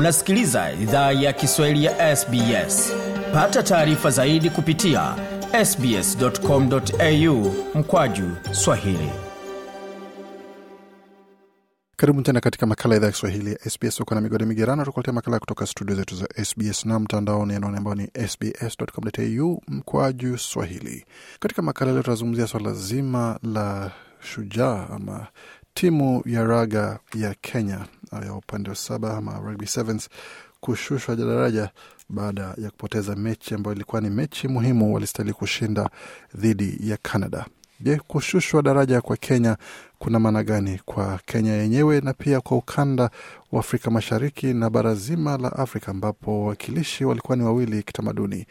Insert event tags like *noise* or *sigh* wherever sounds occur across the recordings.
unasikiliza idhaa ya kiswahili ya sbs pata taarifa zaidi kupitia sbscomau mkwaju swahili. Karibu tena katika makala idhaa ya kiswahili ya sbs uko na migode migerano tukuletea makala kutoka studio zetu za sbs na mtandaoni anaone ambao ni sbs.com.au mkwaju swahili. Katika makala leo tunazungumzia swala zima la shujaa ama timu ya raga ya kenya ya upande wa saba ama rugby sevens kushushwa daraja baada ya kupoteza mechi ambayo ilikuwa ni mechi muhimu walistahili kushinda dhidi ya canada. Je kushushwa daraja kwa kenya kuna maana gani kwa kenya yenyewe na pia kwa ukanda wa afrika mashariki na bara zima la afrika ambapo wawakilishi walikuwa ni wawili kitamaduni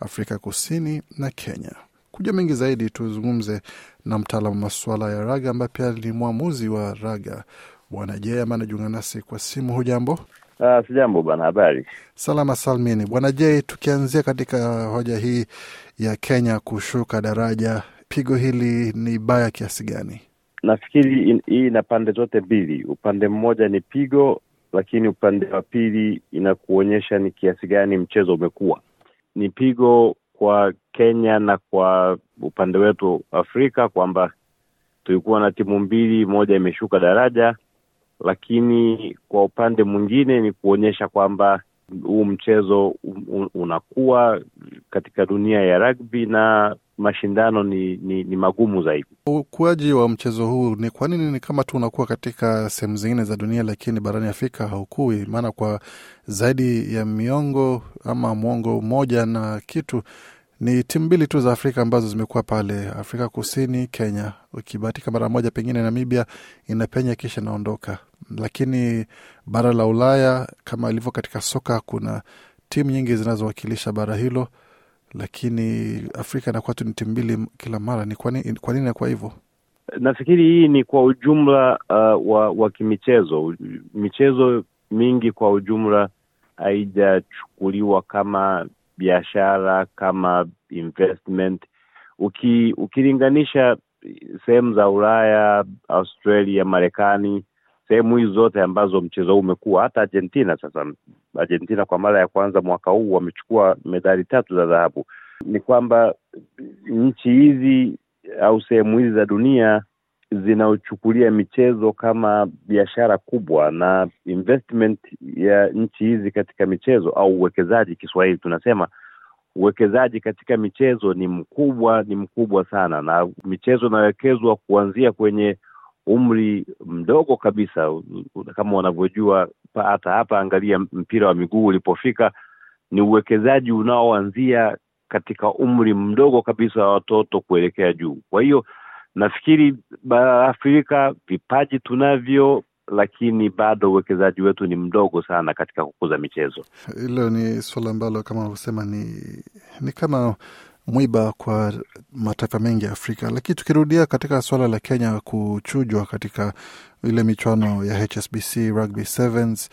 afrika kusini na kenya. Kuja mengi zaidi tuzungumze na mtaalamu masuala ya raga ambaye pia ni mwamuzi wa raga bwana ambaye anajiunga nasi kwa simu hujambo Uh, sijambo bwana, habari. salama salmini bwana j tukianzia katika hoja hii ya kenya kushuka daraja pigo hili ni baya kiasi gani Nafikiri in- hii ina pande zote mbili. Upande mmoja ni pigo, lakini upande wa pili inakuonyesha ni kiasi gani mchezo umekuwa. Ni pigo kwa Kenya na kwa upande wetu Afrika kwamba tulikuwa na timu mbili, moja imeshuka daraja, lakini kwa upande mwingine ni kuonyesha kwamba huu mchezo un- un- unakuwa katika dunia ya rugby na mashindano ni, ni, ni magumu zaidi. ukuaji wa mchezo huu ni kwa nini ni kama tu unakuwa katika sehemu zingine za dunia lakini barani afrika haukui? Maana kwa zaidi ya miongo ama mwongo mmoja na kitu ni timu mbili tu za afrika ambazo zimekuwa pale. Afrika kusini kenya. Ukibahatika mara moja pengine namibia inapenya kisha inaondoka lakini bara la ulaya kama ilivyo katika soka kuna timu nyingi zinazowakilisha bara hilo lakini afrika inakuwa tu ni timu mbili kila mara ni kwa nini inakuwa hivyo Nafikiri hii ni kwa ujumla uh, wa, wa kimichezo. Michezo mingi kwa ujumla haijachukuliwa kama biashara, kama investment. Uki, ukilinganisha sehemu za Ulaya, Australia, Marekani, sehemu hizi zote ambazo mchezo huu umekuwa, hata Argentina. Sasa Argentina kwa mara ya kwanza mwaka huu wamechukua medali tatu za dhahabu. Ni kwamba nchi hizi au sehemu hizi za dunia zinaochukulia michezo kama biashara kubwa na investment ya nchi hizi katika michezo au uwekezaji Kiswahili tunasema uwekezaji katika michezo ni mkubwa ni mkubwa sana na michezo inawekezwa kuanzia kwenye umri mdogo kabisa kama wanavyojua hata hapa angalia mpira wa miguu ulipofika ni uwekezaji unaoanzia katika umri mdogo kabisa wa watoto kuelekea juu. Kwa hiyo nafikiri bara la afrika vipaji tunavyo lakini bado uwekezaji wetu ni mdogo sana katika kukuza michezo. Hilo ni suala ambalo kama unavyosema ni, ni kama mwiba kwa mataifa mengi ya afrika. Lakini tukirudia katika suala la kenya kuchujwa katika ile michuano ya hsbc rugby sevens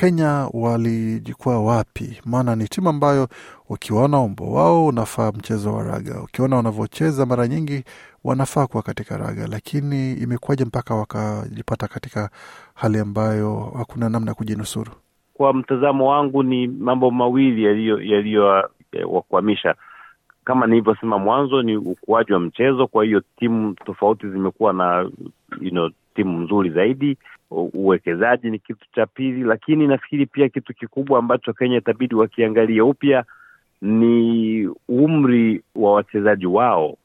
kenya walijikwaa wapi? Maana ni timu ambayo ukiwaona umbo wao unafaa mchezo wa raga. Ukiona wanavyocheza mara nyingi wanafaa kuwa katika raga. Lakini imekuwaje mpaka wakajipata katika hali ambayo hakuna namna ya kujinusuru? Kwa mtazamo wangu ni mambo mawili yaliyo yaliyowakwamisha kama nilivyosema mwanzo ni ukuaji wa mchezo. Kwa hiyo timu tofauti zimekuwa na you know, timu nzuri zaidi. Uwekezaji ni kitu cha pili lakini nafikiri pia kitu kikubwa ambacho kenya itabidi wakiangalia upya ni umri wa wachezaji wao.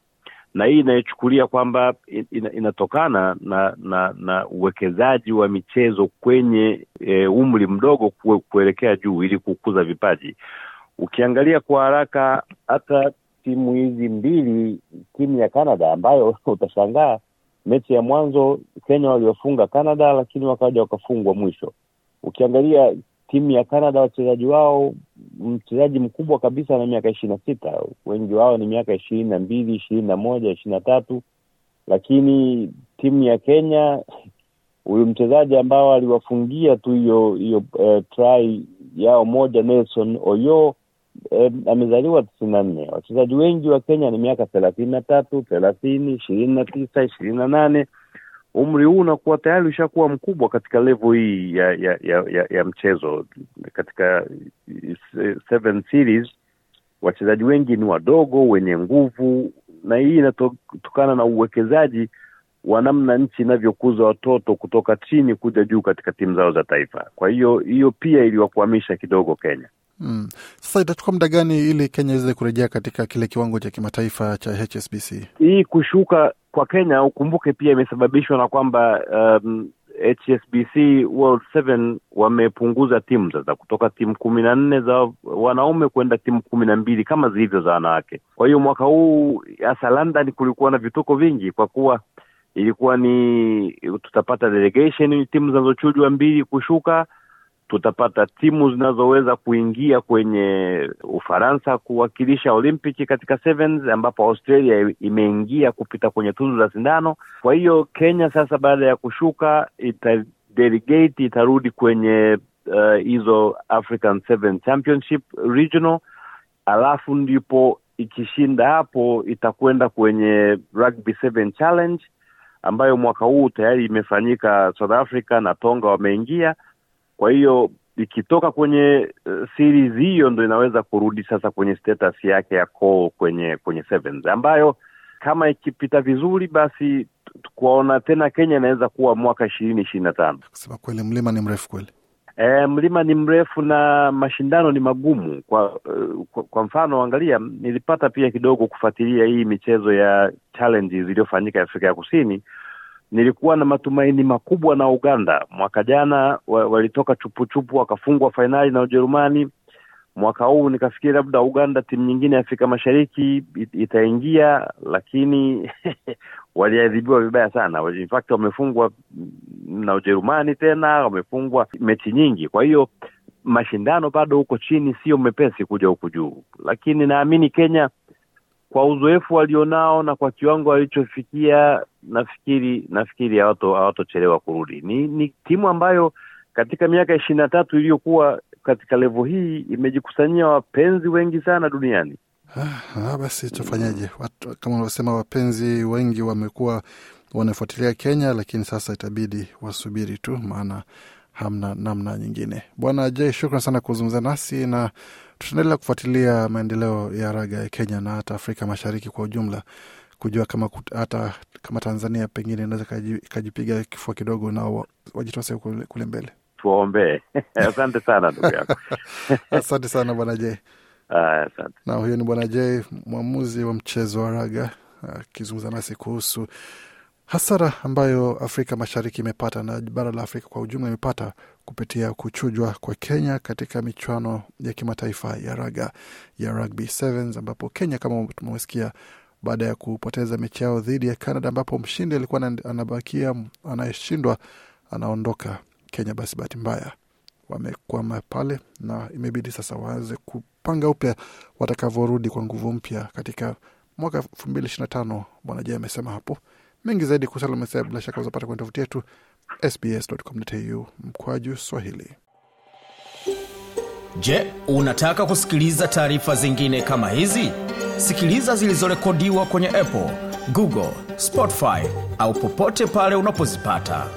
Na hii inayochukulia kwamba ina, inatokana na na na uwekezaji wa michezo kwenye e, umri mdogo kue, kuelekea juu ili kukuza vipaji. Ukiangalia kwa haraka hata timu hizi mbili timu ya canada ambayo *laughs* utashangaa mechi ya mwanzo kenya waliofunga canada lakini wakaja wakafungwa mwisho. Ukiangalia timu ya canada wachezaji wao mchezaji mkubwa kabisa na miaka ishirini na sita. Wengi wao ni miaka ishirini na mbili ishirini na moja ishirini na tatu. Lakini timu ya kenya huyu mchezaji ambao aliwafungia tu hiyo hiyo uh, try yao moja nelson oyo eh, amezaliwa tisini na nne. Wachezaji wengi wa kenya ni miaka thelathini na tatu thelathini ishirini na tisa ishirini na nane. Umri huu unakuwa tayari ushakuwa mkubwa katika levo hii ya ya, ya, ya, ya mchezo. Katika seven series wachezaji wengi ni wadogo wenye nguvu na hii inatokana na uwekezaji wa namna nchi inavyokuza watoto kutoka chini kuja juu katika timu zao za taifa. Kwa hiyo hiyo pia iliwakwamisha kidogo kenya Mm. Sasa itachukua muda gani ili Kenya iweze kurejea katika kile kiwango cha kimataifa cha HSBC? hii kushuka kwa kenya ukumbuke pia imesababishwa na kwamba um, hsbc world 7 wamepunguza timu sasa kutoka timu kumi na nne za wanaume kwenda timu kumi na mbili kama zilivyo za wanawake kwa hiyo mwaka huu hasa london kulikuwa na vituko vingi kwa kuwa ilikuwa ni tutapata delegation timu zinazochujwa mbili kushuka tutapata timu zinazoweza kuingia kwenye ufaransa kuwakilisha Olimpiki katika sevens ambapo australia imeingia kupita kwenye tundu za sindano. Kwa hiyo kenya sasa baada ya kushuka ita delegate itarudi kwenye hizo uh, african seven championship regional. Alafu ndipo ikishinda hapo itakwenda kwenye rugby seven challenge ambayo mwaka huu tayari imefanyika south africa na tonga wameingia kwa hiyo ikitoka kwenye uh, series hiyo ndo inaweza kurudi sasa kwenye status yake ya call kwenye kwenye sevens ambayo kama ikipita vizuri basi kuwaona tena kenya inaweza kuwa mwaka ishirini ishirini na tano Kusema kweli, mlima ni mrefu kweli. E, mlima ni mrefu na mashindano ni magumu. Kwa uh, kwa, kwa mfano angalia, nilipata pia kidogo kufuatilia hii michezo ya challenges iliyofanyika Afrika ya Kusini. Nilikuwa na matumaini makubwa na Uganda. Mwaka jana walitoka chupuchupu wakafungwa fainali na Ujerumani. Mwaka huu nikafikiri labda Uganda, timu nyingine ya Afrika Mashariki it, itaingia, lakini *laughs* waliadhibiwa vibaya sana. In fact wamefungwa na Ujerumani tena, wamefungwa mechi nyingi. Kwa hiyo mashindano bado huko chini, sio mepesi kuja huku juu, lakini naamini Kenya kwa uzoefu walionao na kwa kiwango walichofikia, nafikiri nafikiri hawatochelewa kurudi. Ni, ni timu ambayo katika miaka ishirini na tatu iliyokuwa katika levo hii imejikusanyia wapenzi wengi sana duniani. Ah, basi tufanyaje? Watu, kama unavyosema wapenzi wengi wamekuwa wanafuatilia Kenya, lakini sasa itabidi wasubiri tu, maana hamna namna nyingine. Bwana J, shukran sana kuzungumza nasi na tutaendelea kufuatilia maendeleo ya raga ya Kenya na hata Afrika Mashariki kwa ujumla, kujua kama hata kama Tanzania pengine inaweza ikajipiga kifua kidogo na wajitose kule, kule mbele. Tuwaombee. *laughs* Asante sana ndugu *laughs* yako. Asante sana bwana J. Asante. Na huyo ni bwana J, mwamuzi wa mchezo wa raga akizungumza nasi kuhusu hasara ambayo Afrika Mashariki imepata na bara la Afrika kwa ujumla imepata kupitia kuchujwa kwa Kenya katika michuano ya kimataifa ya raga ya rugby sevens, ambapo Kenya kama tumesikia, baada ya kupoteza mechi yao dhidi ya Canada, ambapo mshindi alikuwa anabakia, anayeshindwa anaondoka. Kenya basi bahati mbaya wamekwama pale, na imebidi sasa waanze kupanga upya watakavyorudi kwa nguvu mpya katika mwaka elfu mbili ishirini na tano. Bwana J amesema hapo mengi zaidi kuhusu bila shaka uzapata kwenye tovuti yetu sbs.com.au mkwaju Swahili. Je, unataka kusikiliza taarifa zingine kama hizi? Sikiliza zilizorekodiwa kwenye Apple, Google, Spotify au popote pale unapozipata.